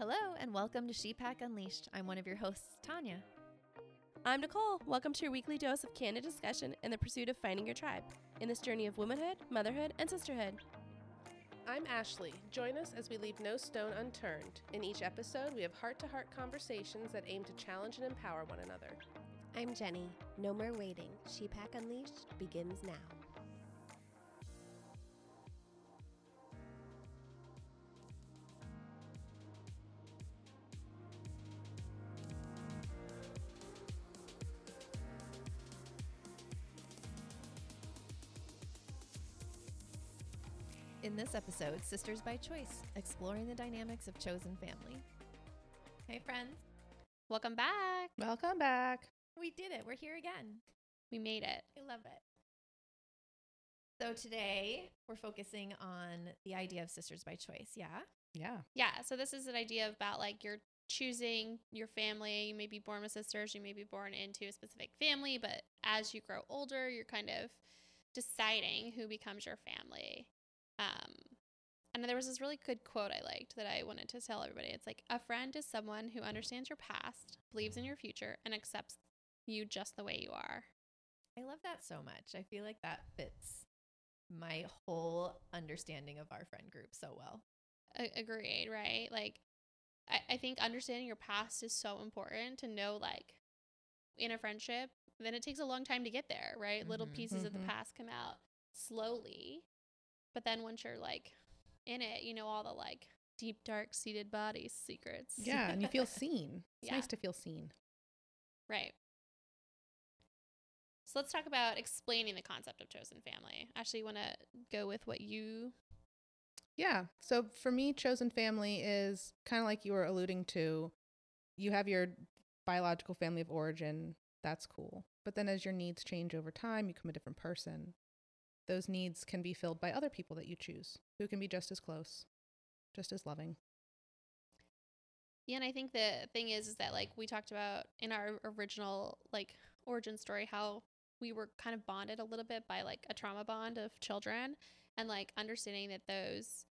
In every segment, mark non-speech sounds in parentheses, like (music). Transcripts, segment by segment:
Hello, and welcome to ShePack Unleashed. I'm one of your hosts, Tanya. I'm Nicole. Welcome to your weekly dose of candid discussion in the pursuit of finding your tribe in this journey of womanhood, motherhood, and sisterhood. I'm Ashley. Join us as we leave no stone unturned. In each episode, we have heart to heart conversations that aim to challenge and empower one another. I'm Jenny. No more waiting. ShePack Unleashed begins now. Episode, Sisters by Choice, exploring the dynamics of chosen family. Hey, friends. Welcome back. Welcome back. We did it. We're here again. We made it. I love it. So today, we're focusing on the idea of Sisters by Choice. Yeah. Yeah. Yeah. So this is an idea about like you're choosing your family. You may be born with sisters, you may be born into a specific family, but as you grow older, you're kind of deciding who becomes your family. Um, and there was this really good quote I liked that I wanted to tell everybody. It's like, a friend is someone who understands your past, believes in your future, and accepts you just the way you are. I love that so much. I feel like that fits my whole understanding of our friend group so well. A- agreed, right? Like, I-, I think understanding your past is so important to know, like, in a friendship, then it takes a long time to get there, right? Little Mhm. pieces of the Mhm. past come out slowly. But then once you're like in it, you know all the like deep, dark seated body secrets. Yeah, and you feel (laughs) seen. It's Yeah. nice to feel seen. Right. So let's talk about explaining the concept of chosen family. Actually, you want to go with what you Yeah. So for me, chosen family is kind of like you were alluding to. You have your biological family of origin. That's cool. But then as your needs change over time, you become a different person. Those needs can be filled by other people that you choose who can be just as close, just as loving. Yeah, and I think the thing is, is that like we talked about in our original like origin story, how we were kind of bonded a little bit by like a trauma bond of children, and like understanding that those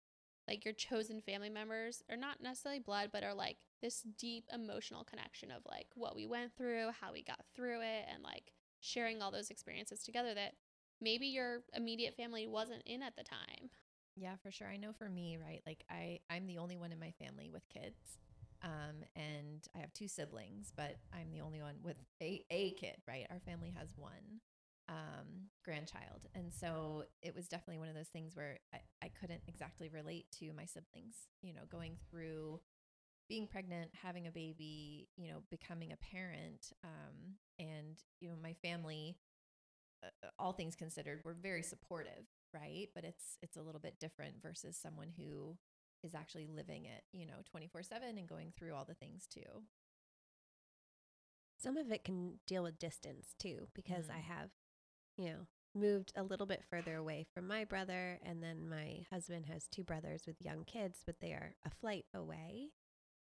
like your chosen family members are not necessarily blood, but are like this deep emotional connection of like what we went through, how we got through it, and like sharing all those experiences together that maybe your immediate family wasn't in at the time. Yeah, for sure. I know for me, right? Like I I'm the only one in my family with kids. Um and I have two siblings, but I'm the only one with a a kid, right? Our family has one um grandchild. And so it was definitely one of those things where I, I couldn't exactly relate to my siblings, you know, going through being pregnant, having a baby, you know, becoming a parent. Um and you know, my family all things considered, were very supportive, right? But it's it's a little bit different versus someone who is actually living it, you know, 24/7 and going through all the things too. Some of it can deal with distance too, because I Mm. have, you know, moved a little bit further away from my brother. And then my husband has two brothers with young kids, but they are a flight away.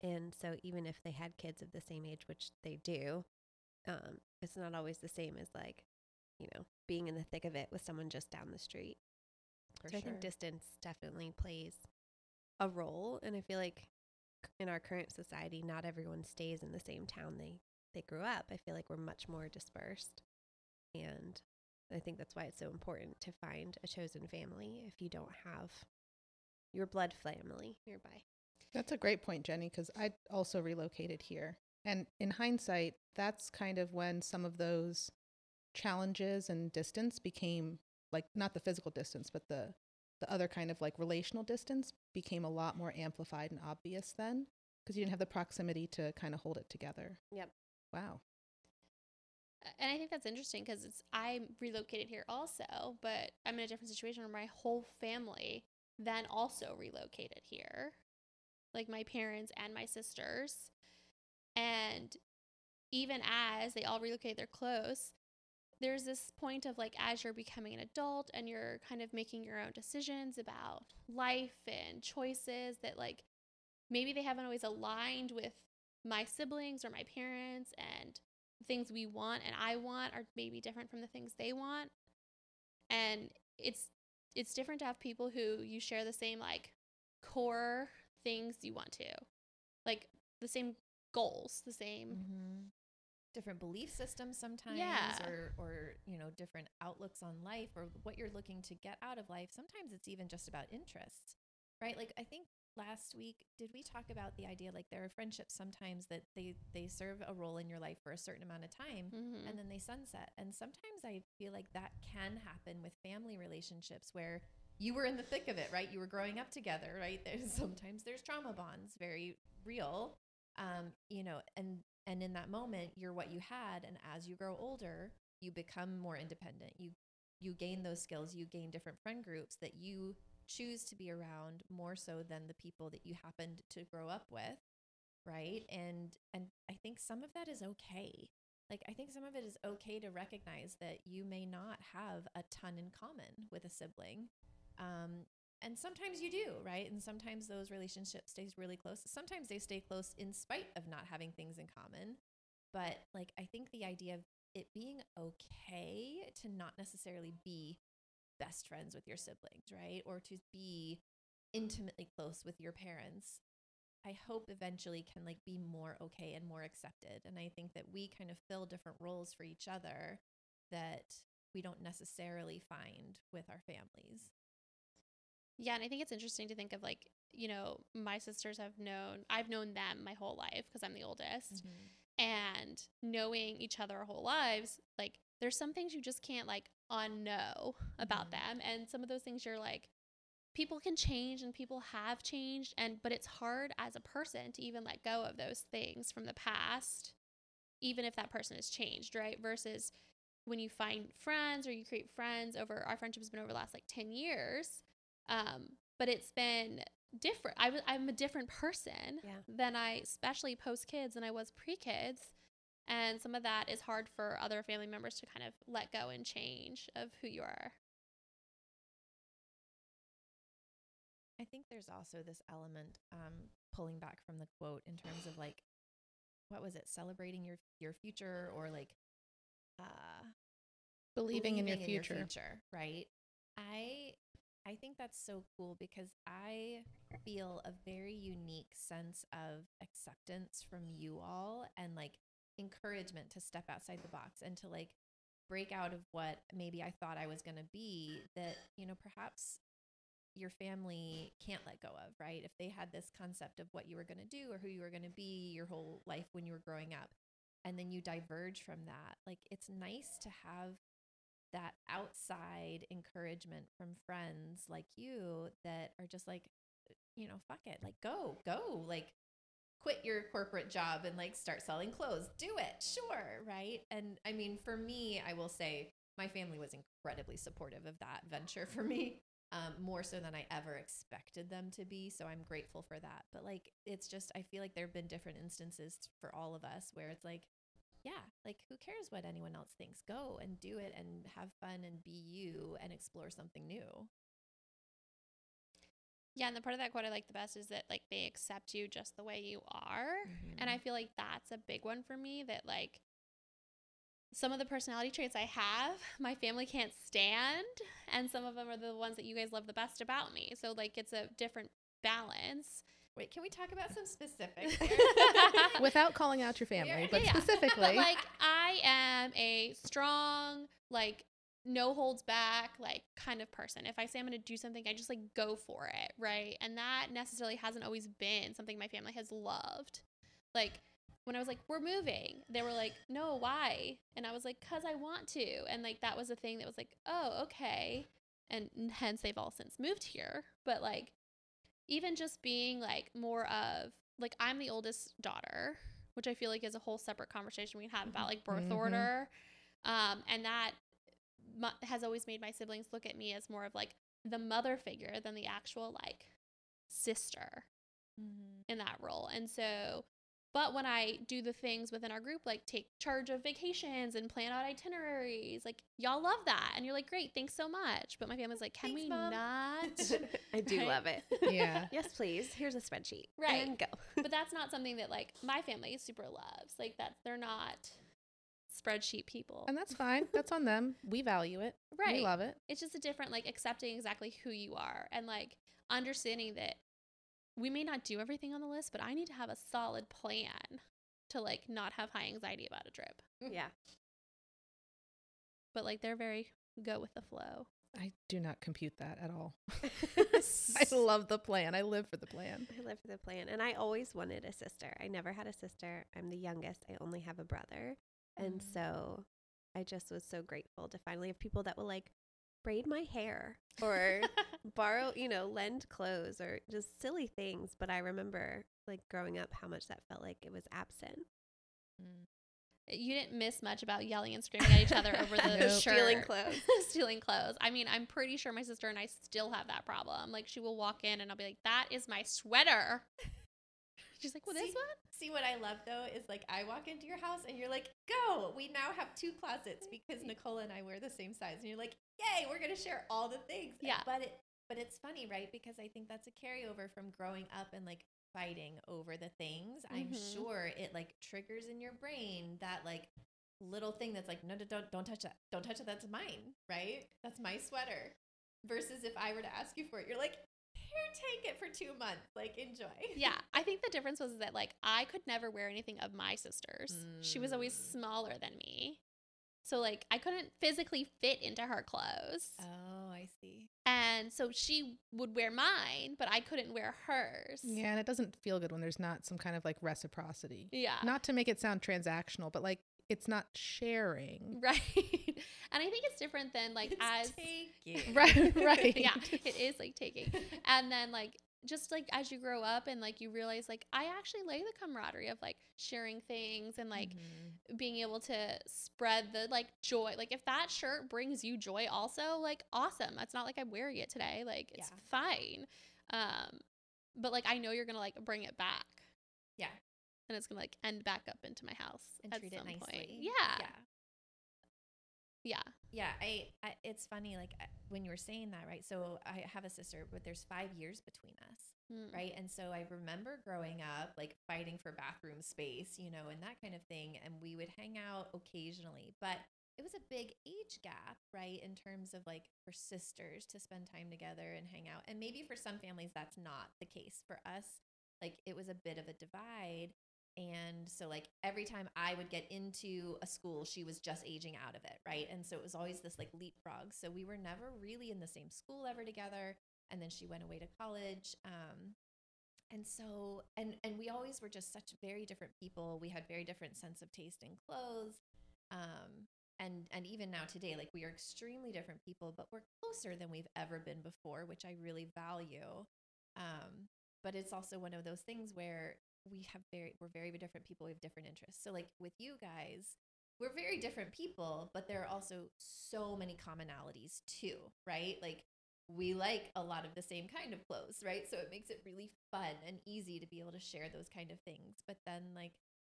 And so even if they had kids of the same age, which they do, um, it's not always the same as like, you know, being in the thick of it with someone just down the street. For so I think distance definitely plays a role, and I feel like in our current society, not everyone stays in the same town they they grew up. I feel like we're much more dispersed, and I think that's why it's so important to find a chosen family if you don't have your blood family nearby. That's a great point, Jenny, because I also relocated here. And in hindsight, that's kind of when some of those challenges and distance became like not the physical distance, but the the other kind of like relational distance became a lot more amplified and obvious then because you didn't have the proximity to kind of hold it together. Yep. Wow. and I think that's interesting because it's I relocated here also, but I'm in a different situation where my whole family then also relocated here, like my parents and my sisters, and even as they all relocate, they're close. There's this point of like as you're becoming an adult and you're kind of making your own decisions about life and choices that like maybe they haven't always aligned with my siblings or my parents and things we want and I want are maybe different from the things they want. And it's it's different to have people who you share the same like core things you want to. like the same goals, the same. Mm-hmm. Different belief systems sometimes Yeah. or or you know different outlooks on life or what you're looking to get out of life sometimes it's even just about interests right like i think last week did we talk about the idea like there are friendships sometimes that they they serve a role in your life for a certain amount of time Mhm. and then they sunset and sometimes i feel like that can happen with family relationships where you were in the thick of it right you were growing up together right (laughs) there's sometimes there's trauma bonds very real um, you know, and and in that moment, you're what you had, and as you grow older, you become more independent. You you gain those skills. You gain different friend groups that you choose to be around more so than the people that you happened to grow up with, right? And and I think some of that is okay. Like I think some of it is okay to recognize that you may not have a ton in common with a sibling. Um, and sometimes you do right? And sometimes those relationships stays really close. Sometimes they stay close in spite of not having things in common. But like i think the idea of it being okay to not necessarily be best friends with your siblings right? Or to be intimately close with your parents i hope eventually can like be more okay and more accepted. And i think that we kind of fill different roles for each other that we don't necessarily find with our families Yeah, and I think it's interesting to think of like, you know, my sisters have known, I've known them my whole life because I'm the oldest. And knowing each other our whole lives, like, there's some things you just can't like unknow about Mhm. them. And some of those things you're like, people can change and people have changed. And, but it's hard as a person to even let go of those things from the past, even if that person has changed, right? Versus when you find friends or you create friends over, our friendship has been over the last like 10 years um, but it's been different. I was I'm a different person Yeah. than I, especially post kids, than I was pre kids, and some of that is hard for other family members to kind of let go and change of who you are. I think there's also this element, um, pulling back from the quote in terms of like, what was it, celebrating your your future or like, uh, Believing in your believing future. right? I think that's so cool because I feel a very unique sense of acceptance from you all and like encouragement to step outside the box and to like break out of what maybe I thought I was going to be that, you know, perhaps your family can't let go of, right? If they had this concept of what you were going to do or who you were going to be your whole life when you were growing up, and then you diverge from that, like it's nice to have that outside encouragement from friends like you that are just like, you know, fuck it, like go, go, like quit your corporate job and like start selling clothes. Do it, sure, right? And I mean, for me, I will say my family was incredibly supportive of that venture for me, um, more so than I ever expected them to be. So I'm grateful for that. But like, it's just, I feel like there have been different instances for all of us where it's like, yeah, like who cares what anyone else thinks? Go and do it and have fun and be you and explore something new. Yeah, and the part of that quote I like the best is that like they accept you just the way you are. And I mm-hmm. feel like that's a big one for me that like some of the personality traits I have, my family can't stand, and some of them are the ones that you guys love the best about me. So like it's a different balance. Wait, can we talk about some specifics? (laughs) (laughs) Without calling out your family, but yeah. specifically, (laughs) like I am a strong, like no holds back, like kind of person. If I say I'm going to do something, I just like go for it, right? And that necessarily hasn't always been something my family has loved. Like when I was like, "We're moving," they were like, "No, why?" And I was like, "Cause I want to." And like that was a thing that was like, "Oh, okay." And hence they've all since moved here. But like even just being like more of like I'm the oldest daughter, which I feel like is a whole separate conversation we can have about like birth Mhm. order, um, and that mu- has always made my siblings look at me as more of like the mother figure than the actual like sister Mhm. in that role. And so, but when I do the things within our group, like take charge of vacations and plan out itineraries, like y'all love that. And you're like, great, thanks so much. But my family's like, can Thanks, we Mom." not? (laughs) (laughs) I do Right? love it. (laughs) yeah. yes, please. Here's a spreadsheet. Right. And go. but that's not something that like my family super loves. Like that they're not spreadsheet people. And that's fine. That's on them. We value it. right. We love it. It's just a different like accepting exactly who you are and like understanding that we may not do everything on the list, but I need to have a solid plan to like not have high anxiety about a trip. Yeah. But like they're very go with the flow. I do not compute that at all. (laughs) I (laughs) love the plan. I live for the plan. I live for the plan. And I always wanted a sister. I never had a sister. I'm the youngest. I only have a brother. And Mm. so I just was so grateful to finally have people that will like braid my hair (laughs) or borrow, you know, lend clothes or just silly things. But I remember like growing up how much that felt like it was absent. Mm. you didn't miss much about yelling and screaming at each other over (laughs) the Nope. shirt. Stealing clothes. (laughs) stealing clothes. I mean, I'm pretty sure my sister and I still have that problem. Like she will walk in and I'll be like, "That is my sweater." She's like, "Well, this See- one." See what I love though is like I walk into your house and you're like, go. We now have two closets because Nicole and I wear the same size, and you're like, yay, we're gonna share all the things. Yeah. But it but it's funny, right? Because I think that's a carryover from growing up and like fighting over the things. I'm Mhm. sure it like triggers in your brain that like little thing that's like, no, no, don't don't touch that. Don't touch it. That's mine, right? That's my sweater. Versus if I were to ask you for it, you're like, here, take it for two months. Like enjoy. (laughs) Yeah, I think the difference was that like I could never wear anything of my sister's. She was always Mm. smaller than me. So like I couldn't physically fit into her clothes. Oh, I see. And so she would wear mine, but I couldn't wear hers. Yeah, and it doesn't feel good when there's not some kind of like reciprocity. Yeah. Not to make it sound transactional, but like it's not sharing. (laughs) Right. and I think it's different than like It's as taking. (laughs) Right, right. yeah, (laughs) it is like taking. And then like just like as you grow up and like you realize like I actually like the camaraderie of like sharing things and like Mhm. being able to spread the like joy. Like if that shirt brings you joy also, like awesome. That's not like I'm wearing it today. Like it's Yeah. fine. Um but like I know you're gonna like bring it back Yeah. And it's gonna like end back up into my house And at treat it some nicely. point. Yeah. Yeah. Yeah. Yeah, I, I it's funny like I- when you were saying that, right? So I have a sister, but there's 5 years between us, Mm. right? And so I remember growing up like fighting for bathroom space, you know, and that kind of thing, and we would hang out occasionally, but it was a big age gap, right? In terms of like for sisters to spend time together and hang out. And maybe for some families that's not the case. For us, like it was a bit of a divide. And so, like, every time I would get into a school, she was just aging out of it, right? And so it was always this like leapfrog. So we were never really in the same school ever together. And then she went away to college. Um, and so, and and we always were just such very different people. We had very different sense of taste in clothes. Um, and and even now today, like we are extremely different people, but we're closer than we've ever been before, which I really value. Um, but it's also one of those things where we have very we're very different people we have different interests. So like with you guys we're very different people but there are also so many commonalities too right? Like we like a lot of the same kind of clothes right? So it makes it really fun and easy to be able to share those kind of things. But then like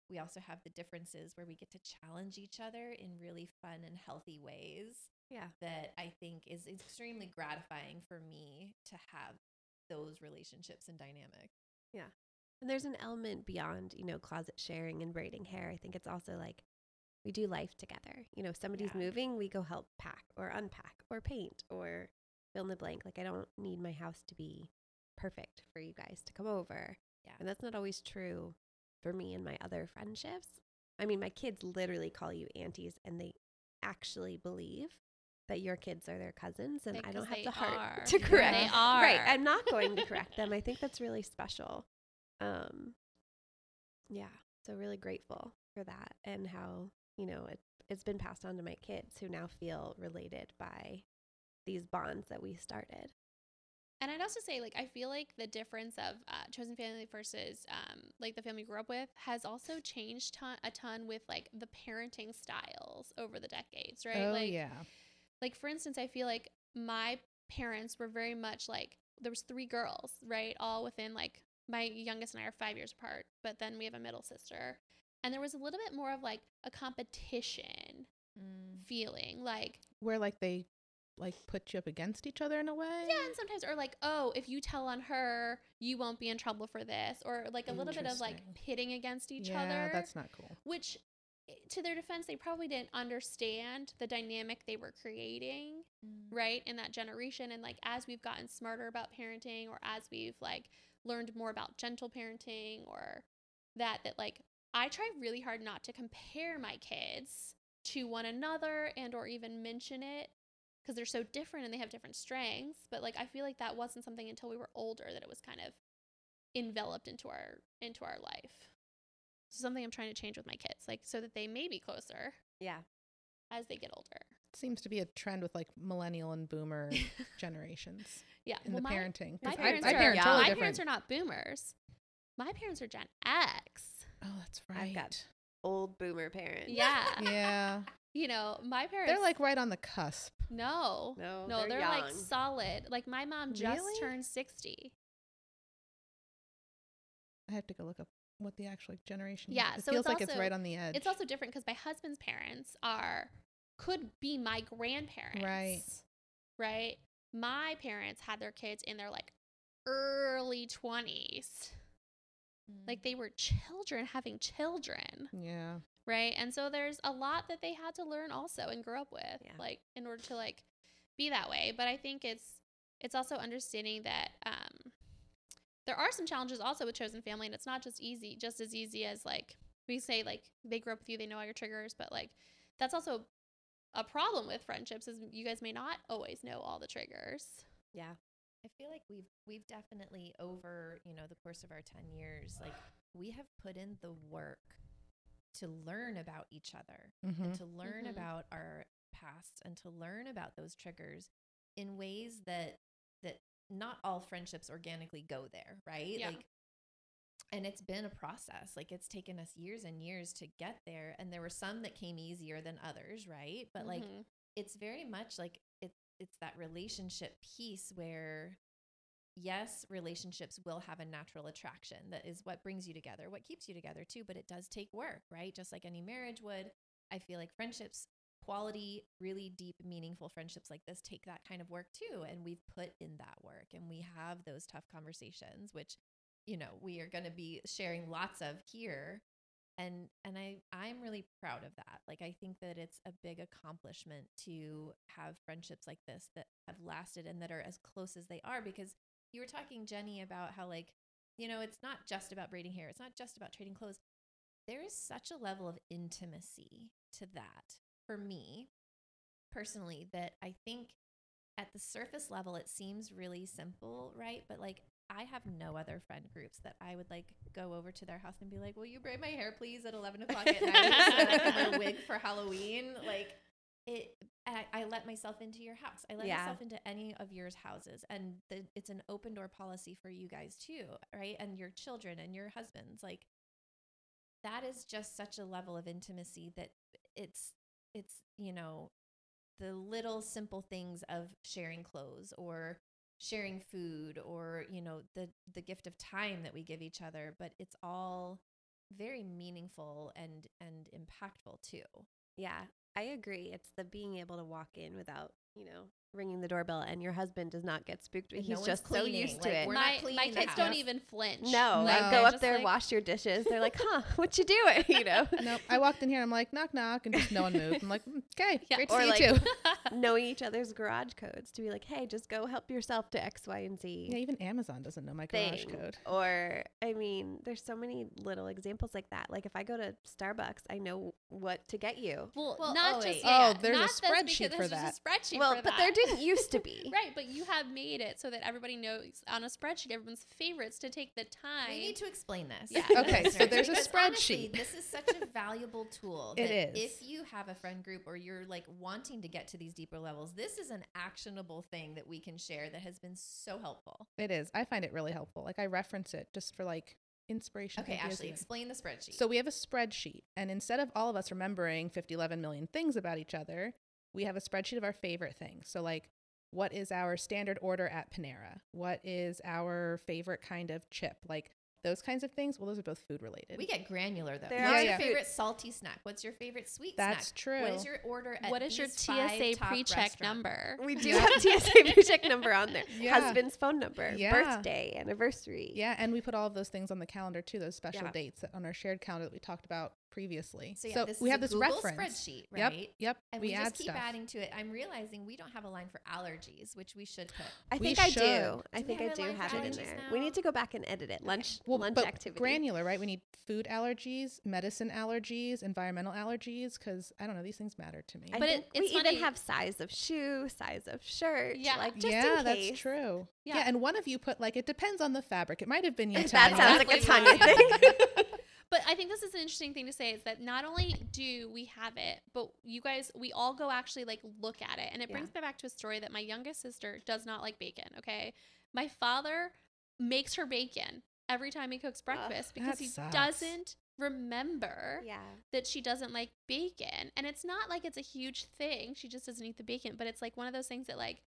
we also have the differences where we get to challenge each other in really fun and healthy ways Yeah. that I think is extremely gratifying for me to have those relationships and dynamics. And there's an element beyond, you know, closet sharing and braiding hair. I think it's also like we do life together. You know, if somebody's Yeah. moving, we go help pack or unpack or paint or fill in the blank. Like I don't need my house to be perfect for you guys to come over. Yeah. And that's not always true for me and my other friendships. I mean, my kids literally call you aunties and they actually believe that your kids are their cousins and I don't have the heart are. to correct They are. Right. I'm not going to (laughs) correct them. I think that's really special. Um yeah. So really grateful for that and how, you know, it it's been passed on to my kids who now feel related by these bonds that we started. And I'd also say, like, I feel like the difference of uh, chosen family versus um, like the family you grew up with has also changed ton- a ton with like the parenting styles over the decades, right? Oh like, yeah. like for instance, I feel like my parents were very much like there was three girls, right? All within like my youngest and I are five years apart, but then we have a middle sister, and there was a little bit more of like a competition feeling, like Where like they like put you up against each other in a way. Yeah, and sometimes, or like, oh, if you tell on her, you won't be in trouble for this, or like a little bit of like pitting against each other. yeah, other. that's not cool. which, eh, to their defense, they probably didn't understand the dynamic they were creating, Mm. right, in that generation. And like, as we've gotten smarter about parenting, or as we've like learned more about gentle parenting or that that like I try really hard not to compare my kids to one another and or even mention it because they're so different and they have different strengths but like I feel like that wasn't something until we were older that it was kind of enveloped into our into our life. So something I'm trying to change with my kids like so that they may be closer Yeah. as they get older. Seems to be a trend with like millennial and boomer (laughs) generations Yeah, in well, the my, parenting. my 'Cause parents I, I are parent young. totally my different. parents are not boomers. My parents are Gen X. oh, that's right. I've right. got- Old boomer parents. Yeah. yeah, (laughs) You know, my parents they're like right on the cusp. no. No, No, they're, they're, like young. solid. Like my mom just Really? turned 60. I have to go look up what the actual generation. Yeah, is. it so feels it's like it's right on the edge. It's also different because my husband's parents are could be my grandparents. Right? Right. My parents had their kids in their like early 20s. Like they were children having children. yeah, right and so there's a lot that they had to learn also and grow up with Yeah. like in order to like be that way but i think it's it's also understanding that um there are some challenges also with chosen family and it's not just easy just as easy as like we say like they grew up with you they know all your triggers but like that's also a problem with friendships is you guys may not always know all the triggers yeah. I feel like we've we've definitely over, you know, the course of our 10 years, like we have put in the work to learn about each other hmm and to learn Mhm. about our past and to learn about those triggers in ways that that not all friendships organically go there, right? Yeah. Like and it's been a process. Like it's taken us years and years to get there and there were some that came easier than others, right? But like Mhm. it's very much like it's it's that relationship piece where yes relationships will have a natural attraction that is what brings you together what keeps you together too but it does take work right just like any marriage would i feel like friendships quality really deep meaningful friendships like this take that kind of work too and we've put in that work and we have those tough conversations which you know we are going to be sharing lots of here and and i i'm really proud of that. Like i think that it's a big accomplishment to have friendships like this that have lasted and that are as close as they are because you were talking jenny about how like you know it's not just about braiding hair it's not just about trading clothes. There is such a level of intimacy to that for me personally that i think at the surface level it seems really simple right? But like I have no other friend groups that I would like go over to their house and be like, "Will you braid my hair, please, at eleven o'clock at night so I can wear a wig for Halloween?" Like it, I, I let myself into your house. I let Yeah. myself into any of yours houses, and the, it's an open door policy for you guys too, right? And your children and your husbands, like that is just such a level of intimacy that it's it's you know the little simple things of sharing clothes or sharing food or you know the the gift of time that we give each other but it's all very meaningful and and impactful too Yeah, I agree. It's the being able to walk in without, you know, ringing the doorbell and your husband does not get spooked. And He's one's just so used to like, it. we're not my, my cleaning the kids don't even flinch No, No. like go up there, like- wash your dishes. They're like, "Huh, what you doing?" (laughs) You know, Nope. I walked in here. and I'm like, knock, knock, and just no one moved. I'm like, "Mm, okay, Yeah, great to or see like- you too. (laughs) knowing each other's garage codes to be like, "Hey, just go help yourself to X, Y, and Z." Yeah, even Amazon doesn't know my garage thing. code. Or, I mean, there's so many little examples like that. Like if I go to Starbucks, I know what to get you. well, Well, not oh, just yeah, Oh, there's a not that's spreadsheet for there's just a spreadsheet well, for but that. there didn't used to be. (laughs) Right, but you have made it so that everybody knows on a spreadsheet everyone's favorites to take the time. we need to explain this Yeah. Okay, so there's a Because honestly, spreadsheet. this is such a (laughs) valuable tool It that is. if you have a friend group or you're like wanting to get to these deeper levels this is an actionable thing that we can share that has been so helpful It is. I find it really helpful. Like I reference it just for like inspiration. okay ideas ashley explain the spreadsheet So we have a spreadsheet, and instead of all of us remembering 50, 11 million things about each other, we have a spreadsheet of our favorite things. So, like, what is our standard order at Panera? What is our favorite kind of chip? Like, those kinds of things. Well, those are both food related. we get granular though There what's are your Yeah. favorite salty snack what's your favorite sweet That's snack true. what is your order at what is your TSA pre-check number? (laughs) We do Yeah. have TSA (laughs) pre-check number on there. Yeah. Husband's phone number, Yeah. birthday, anniversary. yeah, and we put all of those things on the calendar too, those special Yeah. dates on our shared calendar that we talked about previously. So yeah, this we is have a this Google reference. spreadsheet, Yep, right? yep. And we, we, add just keep stuff. adding to it. I'm realizing we don't have a line for allergies, which we should put. I We think I should. do. I Do think I do have it in there. now? We need to go back and edit it. Lunch Well, lunch but activity. granular, right? We need food allergies, medicine allergies, environmental allergies, because I don't know, these things matter to me. I But it- think we it's even have size of shoe, size of shirt. Yeah. like just yeah, in that's true. Yeah. Yeah. and one of you put like it depends on the fabric. It might have been you. (laughs) That sounds like a Definitely Tanya thing. (laughs) I think this is an interesting thing to say is that not only do we have it, but you guys, we all go actually like look at it. And it Yeah. brings me back to a story that my youngest sister does not like bacon. Okay. My father makes her bacon every time he cooks breakfast because he sucks. doesn't remember yeah. that she doesn't like bacon. And it's not like it's a huge thing. She just doesn't eat the bacon. But it's like one of those things that like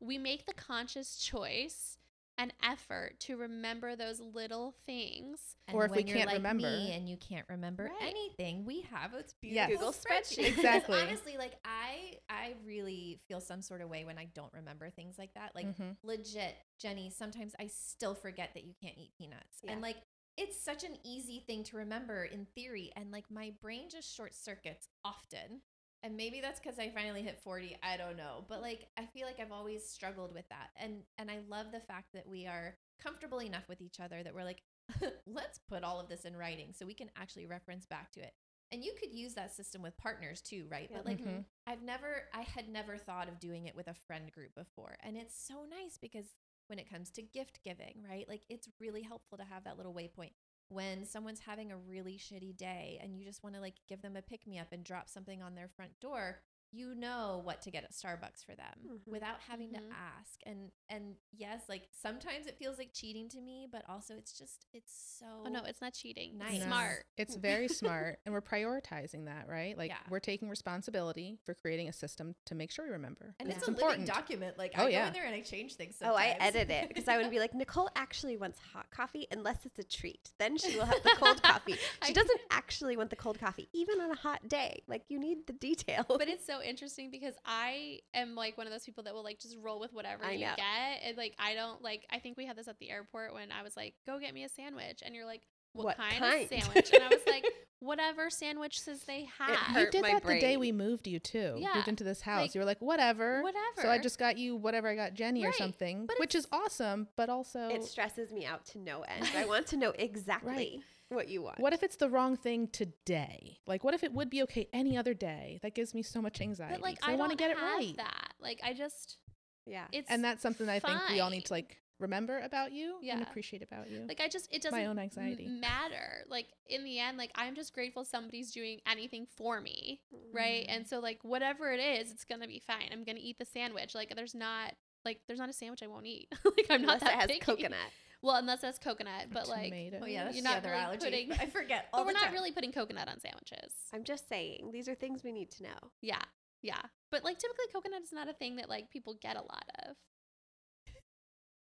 we make the conscious choice and effort to remember those little things. And Or if we when you're can't like remember. me and you can't remember Right. anything, we have a Yes. beautiful Google spreadsheet. (laughs) Exactly. honestly, like I, I really feel some sort of way when I don't remember things like that. Like Mhm. legit, Jenny. Sometimes I still forget that you can't eat peanuts, Yeah. and like it's such an easy thing to remember in theory, and like my brain just short circuits often. And maybe that's because I finally hit 40. I don't know. But like I feel like I've always struggled with that. And and I love the fact that we are comfortable enough with each other that we're like, (laughs) let's put all of this in writing so we can actually reference back to it. And you could use that system with partners too, right? Yeah. But like Mhm. I've never I had never thought of doing it with a friend group before. And it's so nice because when it comes to gift giving, right? Like it's really helpful to have that little waypoint. When someone's having a really shitty day and you just want to like give them a pick me up and drop something on their front door, you know what to get at Starbucks for them Mhm. without having Mhm. to ask. And and yes, like sometimes it feels like cheating to me, but also it's just it's so Oh no, it's not cheating. Nice. It's No. smart. It's very smart, and we're prioritizing that, right? Like Yeah. we're taking responsibility for creating a system to make sure we remember. and Yeah. it's a living document. Like Oh, I yeah. go in there and I change things. Oh, I edit it because I would be like, Nicole actually wants hot coffee unless it's a treat. Then she will have the cold (laughs) coffee. She (laughs) doesn't actually want the cold coffee, even on a hot day. Like you need the detail. But it's so interesting because I am like one of those people that will like just roll with whatever I you know. get. And like I don't like I think we had this at the airport when I was like, go get me a sandwich. And you're like, what, What kind, kind? of sandwich? and I was like, (laughs) whatever sandwiches they have. You did my that the day we moved you too. Yeah, Moved into this house. like, you were like, whatever. Whatever. So I just got you whatever I got Jenny or something, but which is awesome, but also it stresses me out to no end. I want to know (laughs) exactly what you want. what if it's the wrong thing today? Like what if it would be okay any other day? That gives me so much anxiety. but like 'cause I, want to get it right. That like I just Yeah. it's And that's something I think we all need to like remember about you yeah. and appreciate about you. like I just it doesn't My own anxiety. matter. Like in the end, like I'm just grateful somebody's doing anything for me, right? Mm-hmm. And so like whatever it is, it's gonna be fine. I'm gonna eat the sandwich. Like there's not like there's not a sandwich I won't eat. (laughs) like I'm not unless that it has picky. coconut. Well, unless that's coconut, but like Tomato. Oh yeah, that's You're the not other really allergy. putting- (laughs) I forget all but we're the not time. really putting coconut on sandwiches. I'm just saying, these are things we need to know. Yeah. Yeah. But like typically coconut is not a thing that like people get a lot of.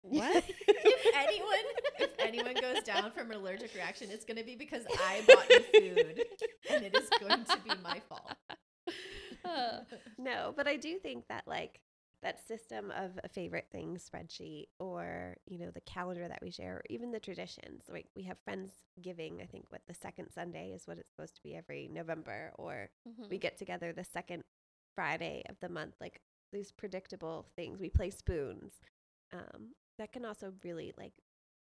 What? (laughs) (laughs) if anyone if anyone goes down from an allergic reaction, it's gonna be because I bought you food, and it is going to be my fault. Uh, No, but I do think that like that system of a favorite thing spreadsheet or, you know, the calendar that we share or even the traditions. Like we have friends giving, I think what the second Sunday is what it's supposed to be every November or mhm. we get together the second Friday of the month, like these predictable things. We play spoons. Um, that can also really like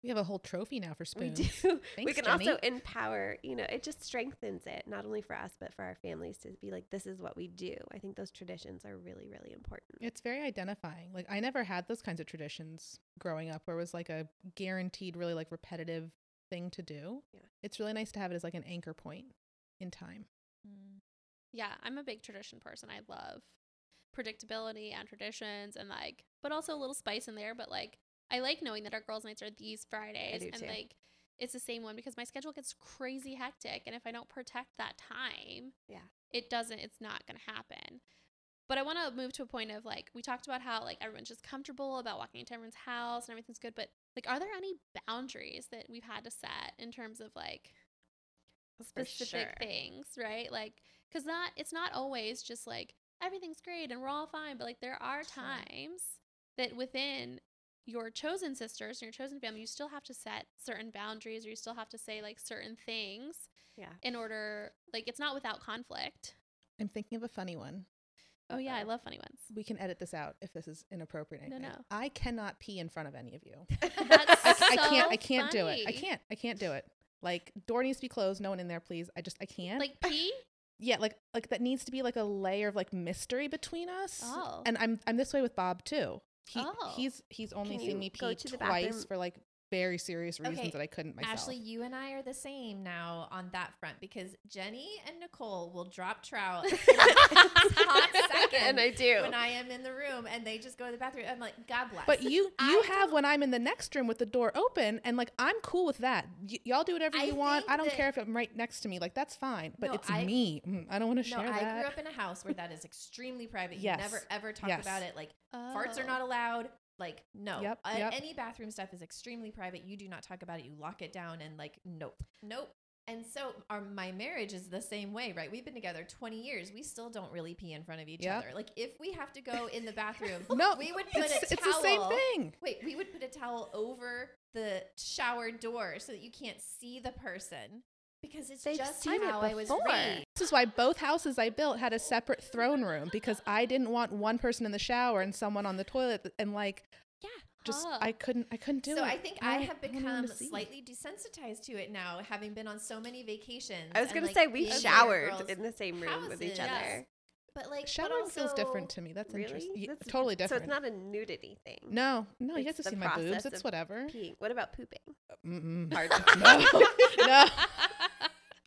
we have a whole trophy now for spoons. we spoons. do. (laughs) we can Jenny. also empower, you know, it just strengthens it, not only for us, but for our families to be like, this is what we do. I think those traditions are really, really important. It's very identifying. Like I never had those kinds of traditions growing up where it was like a guaranteed really like repetitive thing to do. Yeah. It's really nice to have it as like an anchor point in time. Mm. Yeah, I'm a big tradition person. I love predictability and traditions and like but also a little spice in there, but like I like knowing that our girls' nights are these Fridays and too. like it's the same one because my schedule gets crazy hectic and if I don't protect that time, Yeah. it doesn't it's not going to happen. But I want to move to a point of like we talked about how like everyone's just comfortable about walking into everyone's house and everything's good, but like are there any boundaries that we've had to set in terms of like specific sure. things, right? Like, because not it's not always just like everything's great and we're all fine, but like there are times that within your chosen sisters and your chosen family, you still have to set certain boundaries or you still have to say like certain things Yeah. in order like it's not without conflict. I'm thinking of a funny one. Oh yeah, I Uh-oh. love funny ones. We can edit this out if this is inappropriate. in No, no. I cannot pee in front of any of you. (laughs) That's I, I can't. I can't do it. I can't. I can't do it. Like door needs to be closed. No one in there, please. I just I can't. Like (laughs) pee? yeah, like like that needs to be like a layer of like mystery between us. Oh. And I'm I'm this way with Bob too. He Oh. he's he's only Can seen me pee twice for like very serious reasons Okay, that I couldn't myself. Ashley, you and I are the same now on that front because Jenny and Nicole will drop trout (laughs) hot second and I do. when I am in the room and they just go to the bathroom. I'm like, God bless. But you you I have when I'm in the next room with the door open and like I'm cool with that. Y- y'all do whatever I you want. I don't care if I'm right next to me. Like that's fine. But No, it's I- me. Mm, I don't want to No, share I that. grew up in a house where that is extremely private. You (laughs) Yes. never ever talk Yes. about it. Like Oh. farts are not allowed. Like no, Yep, Uh, yep. any bathroom stuff is extremely private. You do not talk about it. You lock it down and like nope, nope. And so our my marriage is the same way, right? We've been together 20 years. We still don't really pee in front of each Yep. other. Like if we have to go in the bathroom, (laughs) no, we would put it's, a it's the same thing. Wait, we would put a towel over the shower door so that you can't see the person because it's They've just seen it how I was before. raised. This is why both houses I built had a separate throne room because I didn't want one person in the shower and someone on the toilet and like Yeah. just Huh. I couldn't I couldn't do it. so I think I don't- have don't want them become slightly desensitized to it now, having been on so many vacations. I was and, gonna say we showered in the same room with each houses. other. But like, but Showering feels different to me. That's Really? interesting. Yeah, That's- totally different. So it's not a nudity thing. no, no, you It's get to see my boobs. It's whatever. Peeing. What about pooping? Mm-mm. Hard. (laughs) (laughs) No, no,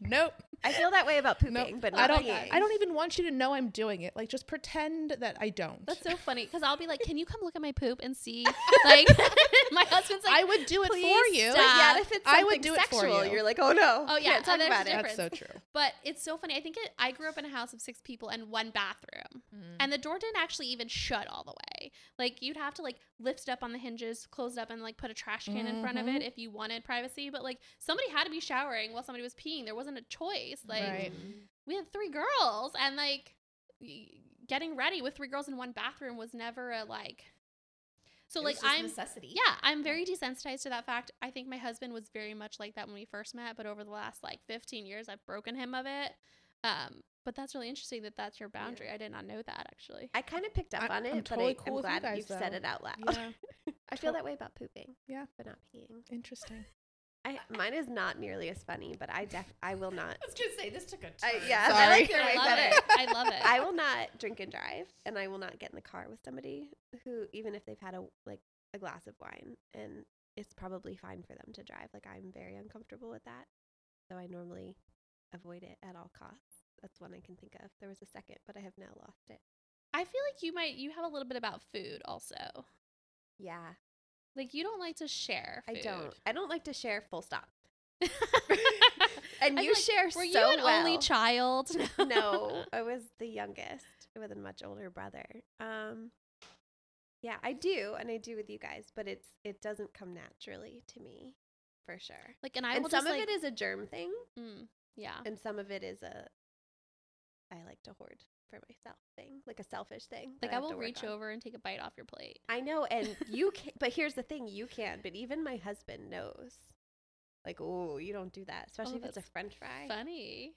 nope. I feel that way about pooping, No, but not I don't. peeing. I don't even want you to know I'm doing it. Like, just pretend that I don't. That's so funny because I'll be like, "Can you come look at my poop and see?" (laughs) Like, (laughs) my husband's like, I would do it for you. stop." But yeah, if it's I would do it for you. you're like, oh no. Oh, yeah, can't talk there's about a it. difference. That's so true. But it's so funny. I think it, I grew up in a house of six people and one bathroom, Mm. and the door didn't actually even shut all the way. Like you'd have to like lift it up on the hinges, close it up, and like put a trash can in front of it Mhm. if you wanted privacy. But like somebody had to be showering while somebody was peeing. There wasn't a choice. Like Right. we had three girls, and like getting ready with three girls in one bathroom was never a like. So It like I'm necessity. yeah, I'm very desensitized to that fact. I think my husband was very much like that when we first met, but over the last like 15 years, I've broken him of it. Um, but that's really interesting that that's your boundary. I did not know that actually. I kind of picked up I- on it, I'm but totally I, cool I'm with you glad guys, you've said it out loud. Yeah, (laughs) I feel that way about pooping. Yeah. but not peeing. interesting. I mine is not nearly as funny, but I def I will not. I was gonna say this took a turn. I, yeah, Sorry. I like your I way love better. it. I love it. (laughs) I will not drink and drive, and I will not get in the car with somebody who, even if they've had a like a glass of wine, and it's probably fine for them to drive. Like I'm very uncomfortable with that, so I normally avoid it at all costs. That's one I can think of. There was a second, but I have now lost it. I feel like you might you have a little bit about food also. Yeah, Like you don't like to share. I don't. I don't like to share. Full stop. (laughs) and you share so well. Were so you an only child? (laughs) (laughs) no, I was the youngest with a much older brother. Um, yeah, I do, and I do with you guys, but it's it doesn't come naturally to me, for sure. Like, and I and will some of like, it is a germ thing, mm, yeah. and some of it is a I like to hoard for myself thing, like a selfish thing. Like I have will reach on. over and take a bite off your plate. I know, and (laughs) you can, but here's the thing: you can. But even my husband knows. Like, oh, you don't do that, especially oh, if it's a French fry Funny.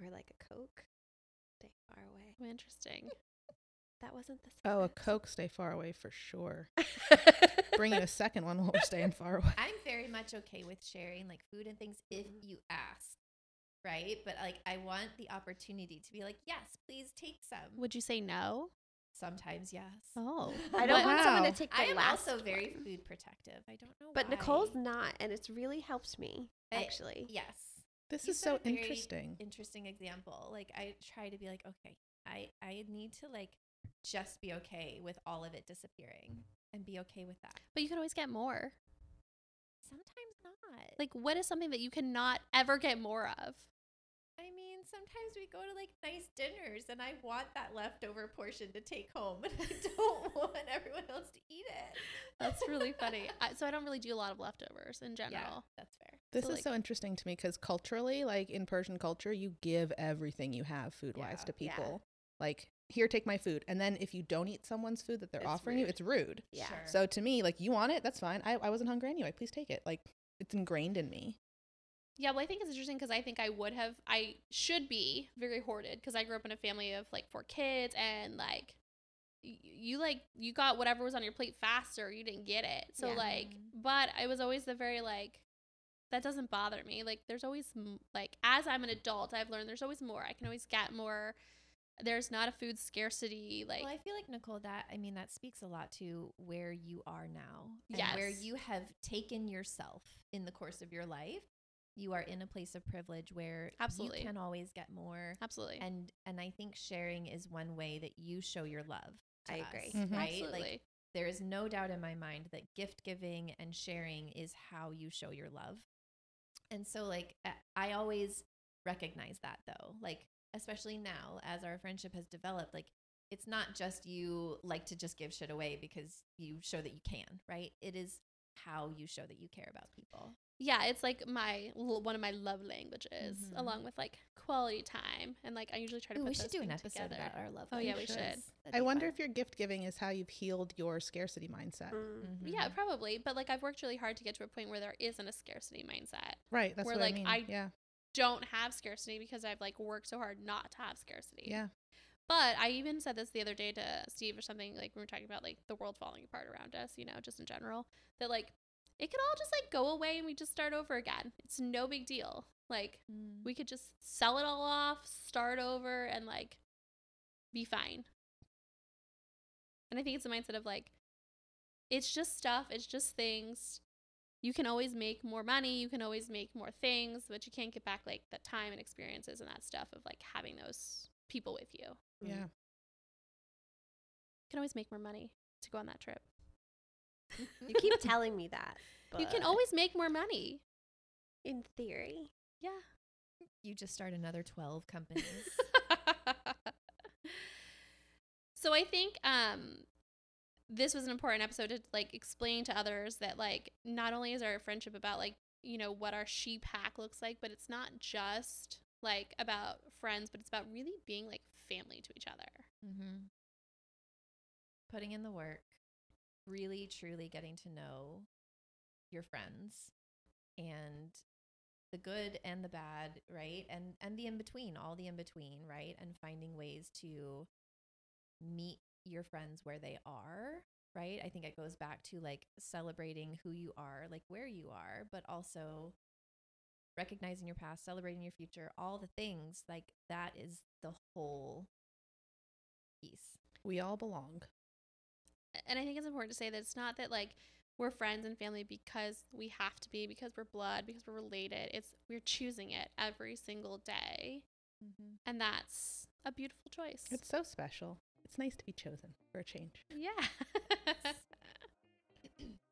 or like a Coke. Stay far away. Oh, interesting. (laughs) That wasn't the. Oh, a. Coke, stay far away for sure. (laughs) Bringing a second one while we're staying far away. I'm very much okay with sharing like food and things if you ask, right? But like I want the opportunity to be like, yes, please take some. Would you say no? Sometimes yes. Oh. I (laughs) don't But- want someone to take the I am last also very one. food protective. I don't know But why. Nicole's not, and it's really helped me I- actually. Yes. This You is so a very interesting. Interesting example. Like I try to be like, okay, I I need to like just be okay with all of it disappearing and be okay with that. But you can always get more. Sometimes not. Like, what is something that you cannot ever get more of? I mean, sometimes we go to like nice dinners and I want that leftover portion to take home (laughs) and I don't (laughs) want everyone else to eat it. That's really (laughs) funny. I, so I don't really do a lot of leftovers in general. Yeah, that's fair. This So, is like- so interesting to me because culturally, like in Persian culture, you give everything you have food wise Yeah. to Yeah. people. like here take my food and then if you don't eat someone's food that they're It's offering you it's rude Yeah. Sure. so to me like you want it that's fine I, I wasn't hungry anyway please take it like it's ingrained in me Yeah, well, I think it's interesting because I think I would have, I should be very hoarded because I grew up in a family of like four kids and like y- you like you got whatever was on your plate faster you didn't get it. So Yeah. like but i was always the very like that doesn't bother me. Like there's always like as i'm an adult i've learned there's always more. I can always get more. There's not a food scarcity like well, I feel like Nicole, that I mean, that speaks a lot to where you are now, and where you have taken yourself in the course of your life. You are in a place of privilege where Absolutely. you can always get more, absolutely and and I think sharing is one way that you show your love. to I us, agree. Mhm. Right? absolutely Like there is no doubt in my mind that gift giving and sharing is how you show your love. And so like I- I always recognize that though. Like especially now as our friendship has developed like it's not just you like to just give shit away because you show that you can, right? It is how you show that you care about people. yeah it's like my one of my love languages Mhm. along with like quality time and like i usually try to Ooh, put we should those do an episode together. about our love Oh, yeah, we should. That'd i wonder fun. if your gift giving is how you've healed your scarcity mindset Mm. yeah Mhm. probably but like i've worked really hard to get to a point where there isn't a scarcity mindset right that's Where, what like, i mean I- yeah don't have scarcity because I've like worked so hard not to have scarcity. yeah But I even said this the other day to Steve or something like we were talking about like the world falling apart around us, you know, just in general, that like it could all just like go away and we just start over again. It's no big deal. Like Mm. we could just sell it all off, start over and like be fine. And I think it's a mindset of like it's just stuff, it's just things. You can always make more money, you can always make more things, but you can't get back like the time and experiences and that stuff of like having those people with you. Yeah You can always make more money to go on that trip. You keep (laughs) telling me that. You can always make more money. in theory. Yeah. you just start another 12 companies. (laughs) so I think um this was an important episode to like explain to others that like not only is our friendship about like you know what our ShePack looks like, but it's not just like about friends, but it's about really being like family to each other. mm-hmm. Putting in the work, really truly getting to know your friends and the good and the bad, right? And and the in between, all the in between, right? And finding ways to meet your friends where they are, right? I think it goes back to like celebrating who you are, like where you are, but also recognizing your past, celebrating your future, all the things like that is the whole piece. we all belong and I think it's important to say that it's not that like we're friends and family because we have to be, because we're blood, because we're related. It's we're choosing it every single day. Mm-hmm. And that's a beautiful choice. it's so special it's nice to be chosen for a change yeah.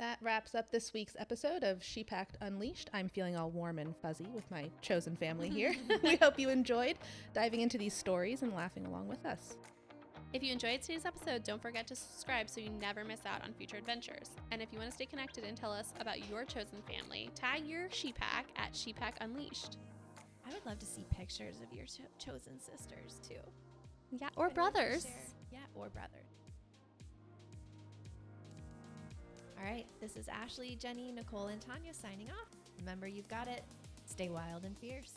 That wraps up this week's episode of ShePack Unleashed. I'm feeling all warm and fuzzy with my chosen family here. (laughs) (laughs) we hope you enjoyed diving into these stories and laughing along with us. if you enjoyed today's episode, don't forget to subscribe so you never miss out on future adventures. And if you want to stay connected and tell us about your chosen family, tag your ShePack at ShePack Unleashed. I would love to see pictures of your cho- chosen sisters too. Yeah, or brothers. Yeah, or brothers. All right, this is Ashley, Jenny, Nicole, and Tanya signing off. Remember, you've got it. Stay wild and fierce.